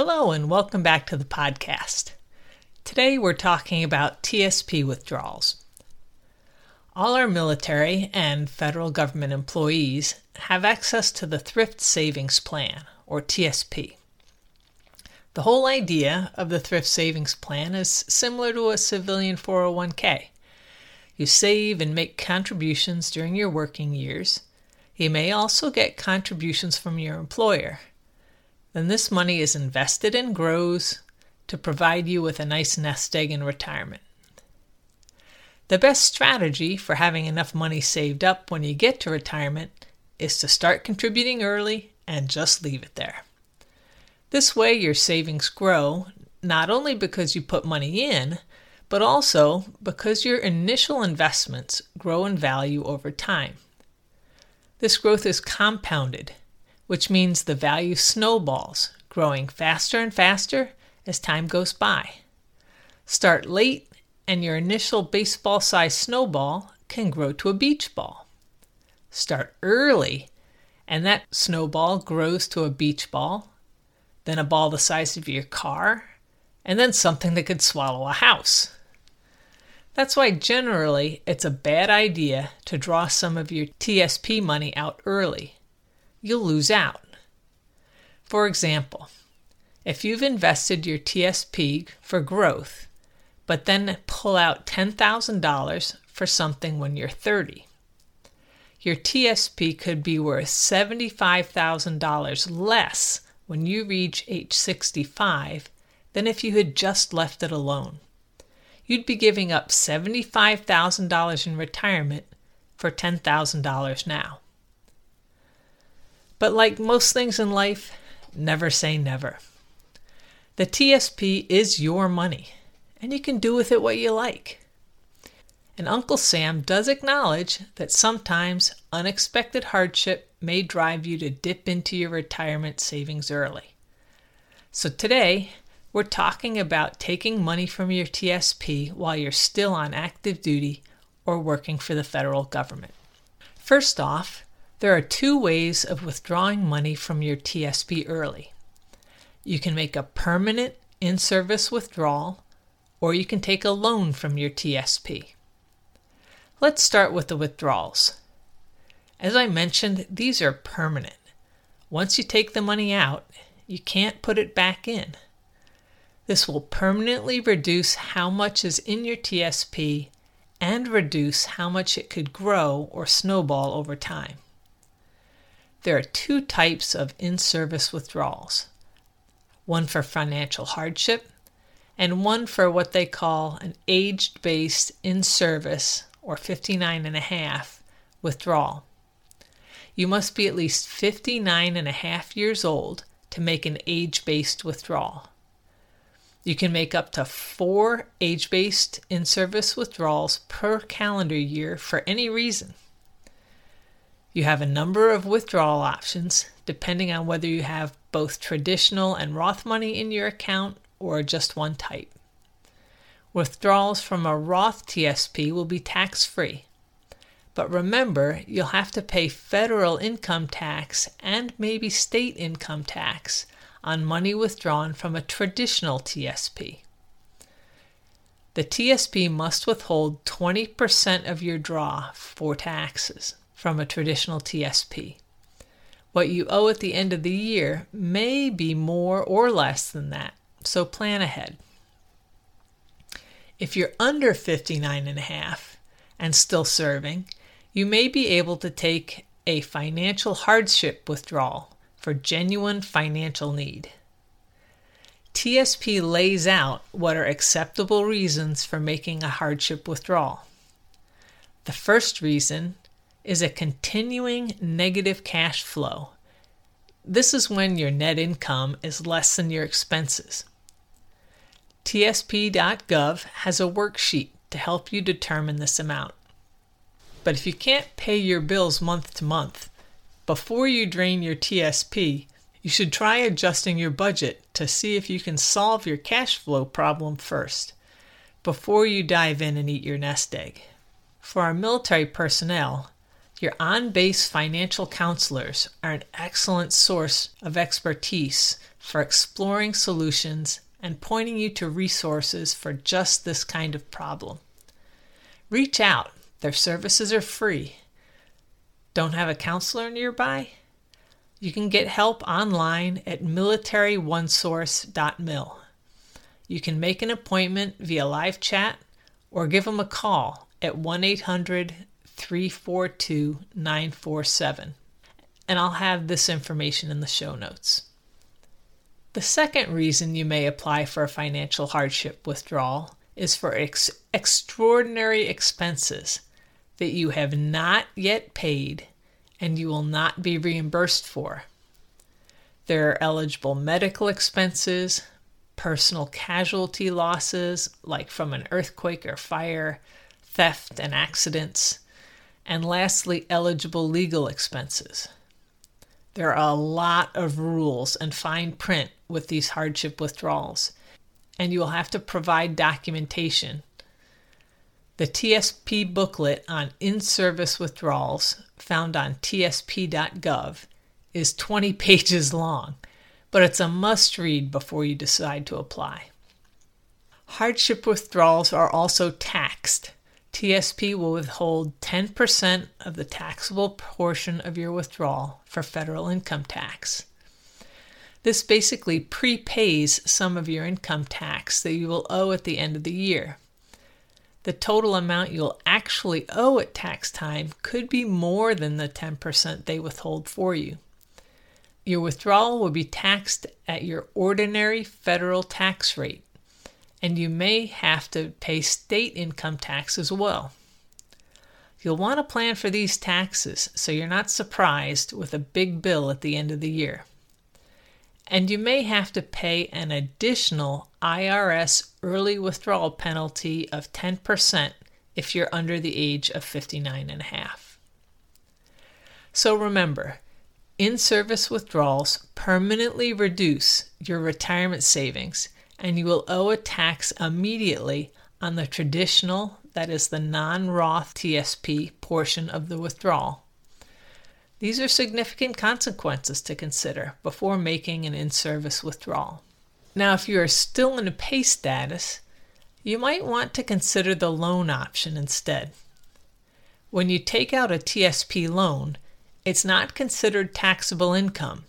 Hello, and welcome back to the podcast. Today we're talking about TSP withdrawals. All our military and federal government employees have access to the Thrift Savings Plan, or TSP. The whole idea of the Thrift Savings Plan is similar to a civilian 401k. You save and make contributions during your working years. You may also get contributions from your employer then this money is invested and grows to provide you with a nice nest egg in retirement. The best strategy for having enough money saved up when you get to retirement is to start contributing early and just leave it there. This way, your savings grow not only because you put money in, but also because your initial investments grow in value over time. This growth is compounded which means the value snowballs, growing faster and faster as time goes by. Start late, and your initial baseball sized snowball can grow to a beach ball. Start early, and that snowball grows to a beach ball, then a ball the size of your car, and then something that could swallow a house. That's why generally it's a bad idea to draw some of your TSP money out early you'll lose out. For example, if you've invested your TSP for growth, but then pull out $10,000 for something when you're 30, your TSP could be worth $75,000 less when you reach age 65 than if you had just left it alone. You'd be giving up $75,000 in retirement for $10,000 now. But like most things in life, never say never. The TSP is your money, and you can do with it what you like. And Uncle Sam does acknowledge that sometimes unexpected hardship may drive you to dip into your retirement savings early. So today, we're talking about taking money from your TSP while you're still on active duty or working for the federal government. First off, there are two ways of withdrawing money from your TSP early. You can make a permanent in service withdrawal, or you can take a loan from your TSP. Let's start with the withdrawals. As I mentioned, these are permanent. Once you take the money out, you can't put it back in. This will permanently reduce how much is in your TSP and reduce how much it could grow or snowball over time. There are two types of in service withdrawals one for financial hardship, and one for what they call an age based in service or 59 and a half withdrawal. You must be at least 59 and a half years old to make an age based withdrawal. You can make up to four age based in service withdrawals per calendar year for any reason. You have a number of withdrawal options depending on whether you have both traditional and Roth money in your account or just one type. Withdrawals from a Roth TSP will be tax free. But remember, you'll have to pay federal income tax and maybe state income tax on money withdrawn from a traditional TSP. The TSP must withhold 20% of your draw for taxes from a traditional TSP. What you owe at the end of the year may be more or less than that, so plan ahead. If you're under 59 and a half and still serving, you may be able to take a financial hardship withdrawal for genuine financial need. TSP lays out what are acceptable reasons for making a hardship withdrawal. The first reason is a continuing negative cash flow. This is when your net income is less than your expenses. TSP.gov has a worksheet to help you determine this amount. But if you can't pay your bills month to month, before you drain your TSP, you should try adjusting your budget to see if you can solve your cash flow problem first, before you dive in and eat your nest egg. For our military personnel, your on base financial counselors are an excellent source of expertise for exploring solutions and pointing you to resources for just this kind of problem. Reach out, their services are free. Don't have a counselor nearby? You can get help online at militaryonesource.mil. You can make an appointment via live chat or give them a call at 1 800 342 947. And I'll have this information in the show notes. The second reason you may apply for a financial hardship withdrawal is for ex- extraordinary expenses that you have not yet paid and you will not be reimbursed for. There are eligible medical expenses, personal casualty losses, like from an earthquake or fire, theft and accidents, and lastly, eligible legal expenses. There are a lot of rules and fine print with these hardship withdrawals, and you will have to provide documentation. The TSP booklet on in service withdrawals, found on tsp.gov, is 20 pages long, but it's a must read before you decide to apply. Hardship withdrawals are also taxed. TSP will withhold 10% of the taxable portion of your withdrawal for federal income tax. This basically prepays some of your income tax that you will owe at the end of the year. The total amount you'll actually owe at tax time could be more than the 10% they withhold for you. Your withdrawal will be taxed at your ordinary federal tax rate, and you may have to pay state income tax as well. You'll want to plan for these taxes so you're not surprised with a big bill at the end of the year and you may have to pay an additional IRS early withdrawal penalty of 10% if you're under the age of 59 and a half. So remember, in service withdrawals permanently reduce your retirement savings and you will owe a tax immediately on the traditional, that is the non Roth TSP portion of the withdrawal. These are significant consequences to consider before making an in service withdrawal. Now, if you are still in a pay status, you might want to consider the loan option instead. When you take out a TSP loan, it's not considered taxable income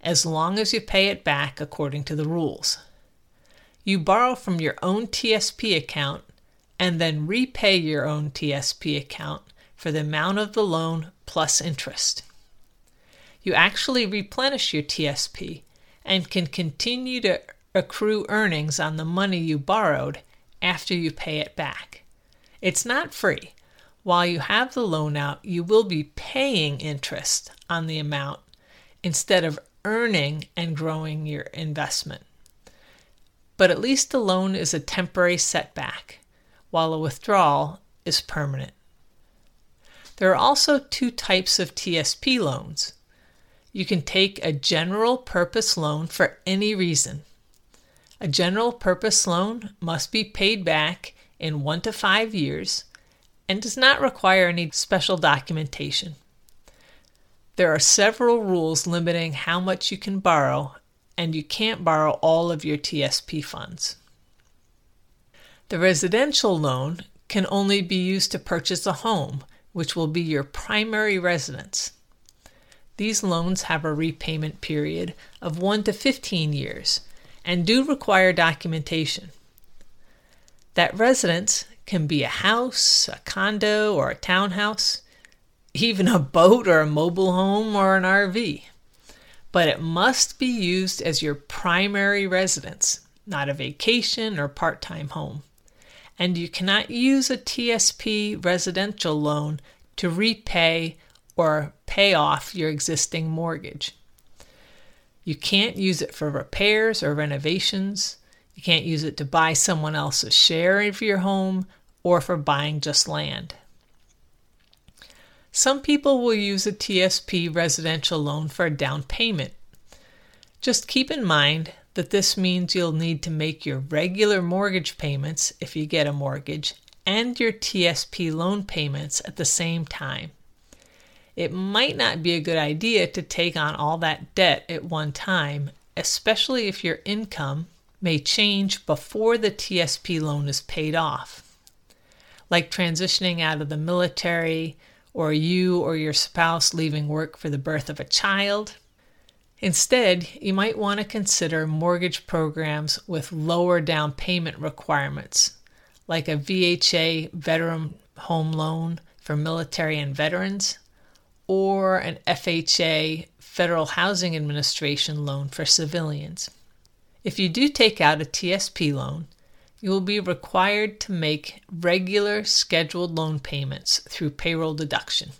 as long as you pay it back according to the rules. You borrow from your own TSP account and then repay your own TSP account for the amount of the loan plus interest. You actually replenish your TSP and can continue to accrue earnings on the money you borrowed after you pay it back. It's not free. While you have the loan out, you will be paying interest on the amount instead of earning and growing your investment. But at least the loan is a temporary setback, while a withdrawal is permanent. There are also two types of TSP loans. You can take a general purpose loan for any reason. A general purpose loan must be paid back in one to five years and does not require any special documentation. There are several rules limiting how much you can borrow, and you can't borrow all of your TSP funds. The residential loan can only be used to purchase a home, which will be your primary residence. These loans have a repayment period of 1 to 15 years and do require documentation. That residence can be a house, a condo, or a townhouse, even a boat or a mobile home or an RV. But it must be used as your primary residence, not a vacation or part time home. And you cannot use a TSP residential loan to repay or pay off your existing mortgage. You can't use it for repairs or renovations. You can't use it to buy someone else's share of your home or for buying just land. Some people will use a TSP residential loan for a down payment. Just keep in mind that this means you'll need to make your regular mortgage payments if you get a mortgage and your TSP loan payments at the same time. It might not be a good idea to take on all that debt at one time, especially if your income may change before the TSP loan is paid off. Like transitioning out of the military, or you or your spouse leaving work for the birth of a child. Instead, you might want to consider mortgage programs with lower down payment requirements, like a VHA veteran home loan for military and veterans, or an FHA Federal Housing Administration loan for civilians. If you do take out a TSP loan, you will be required to make regular scheduled loan payments through payroll deduction.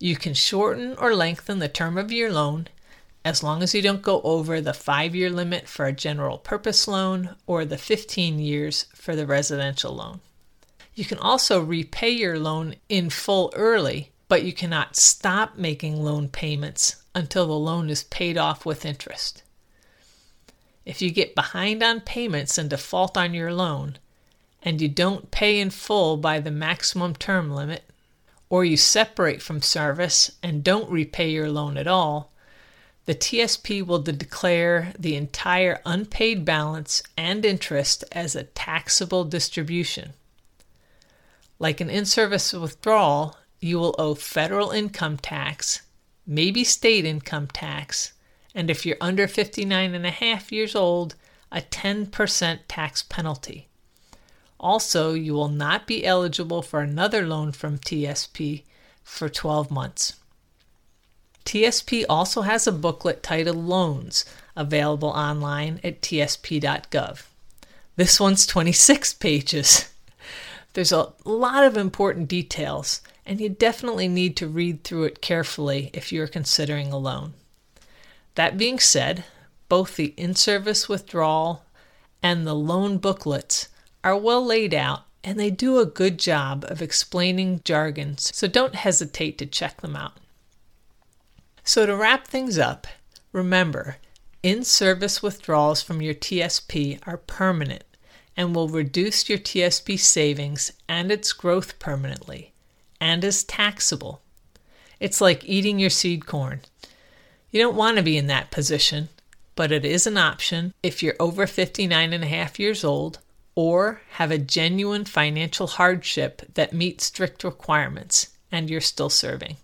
You can shorten or lengthen the term of your loan as long as you don't go over the five year limit for a general purpose loan or the 15 years for the residential loan. You can also repay your loan in full early, but you cannot stop making loan payments until the loan is paid off with interest. If you get behind on payments and default on your loan, and you don't pay in full by the maximum term limit, or you separate from service and don't repay your loan at all, the TSP will declare the entire unpaid balance and interest as a taxable distribution. Like an in service withdrawal, you will owe federal income tax, maybe state income tax, and if you're under 59 and a half years old, a 10% tax penalty. Also, you will not be eligible for another loan from TSP for 12 months. TSP also has a booklet titled Loans available online at tsp.gov. This one's 26 pages. There's a lot of important details, and you definitely need to read through it carefully if you're considering a loan. That being said, both the in service withdrawal and the loan booklets are well laid out and they do a good job of explaining jargons, so don't hesitate to check them out. So, to wrap things up, remember in service withdrawals from your TSP are permanent and will reduce your TSP savings and its growth permanently and is taxable. It's like eating your seed corn. You don't want to be in that position, but it is an option if you're over 59 and a half years old or have a genuine financial hardship that meets strict requirements and you're still serving.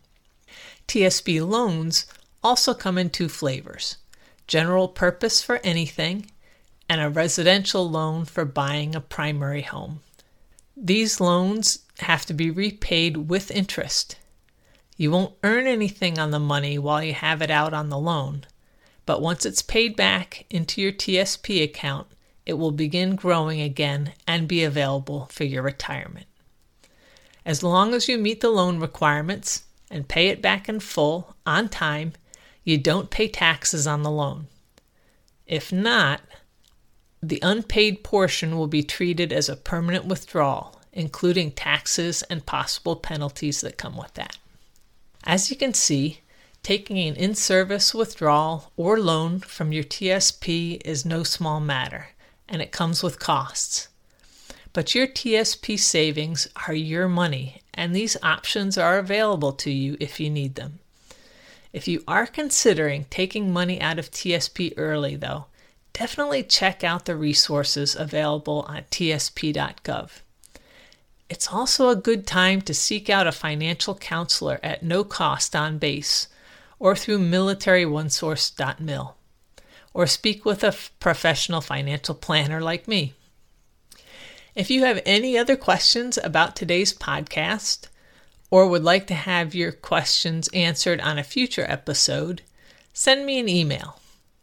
TSP loans also come in two flavors general purpose for anything and a residential loan for buying a primary home. These loans have to be repaid with interest you won't earn anything on the money while you have it out on the loan, but once it's paid back into your TSP account, it will begin growing again and be available for your retirement. As long as you meet the loan requirements and pay it back in full on time, you don't pay taxes on the loan. If not, the unpaid portion will be treated as a permanent withdrawal, including taxes and possible penalties that come with that. As you can see, taking an in service withdrawal or loan from your TSP is no small matter, and it comes with costs. But your TSP savings are your money, and these options are available to you if you need them. If you are considering taking money out of TSP early, though, definitely check out the resources available on tsp.gov. It's also a good time to seek out a financial counselor at no cost on base or through militaryonesource.mil or speak with a professional financial planner like me. If you have any other questions about today's podcast or would like to have your questions answered on a future episode, send me an email,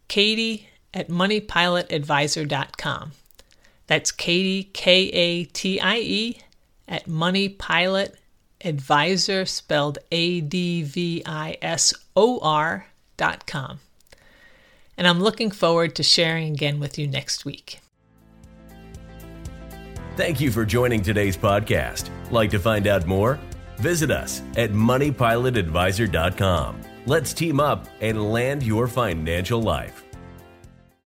katie at moneypilotadvisor.com. That's Katie, K A T I E, at moneypilot, advisor spelled A D V I S O R dot com. And I'm looking forward to sharing again with you next week. Thank you for joining today's podcast. Like to find out more? Visit us at moneypilotadvisor.com. Let's team up and land your financial life.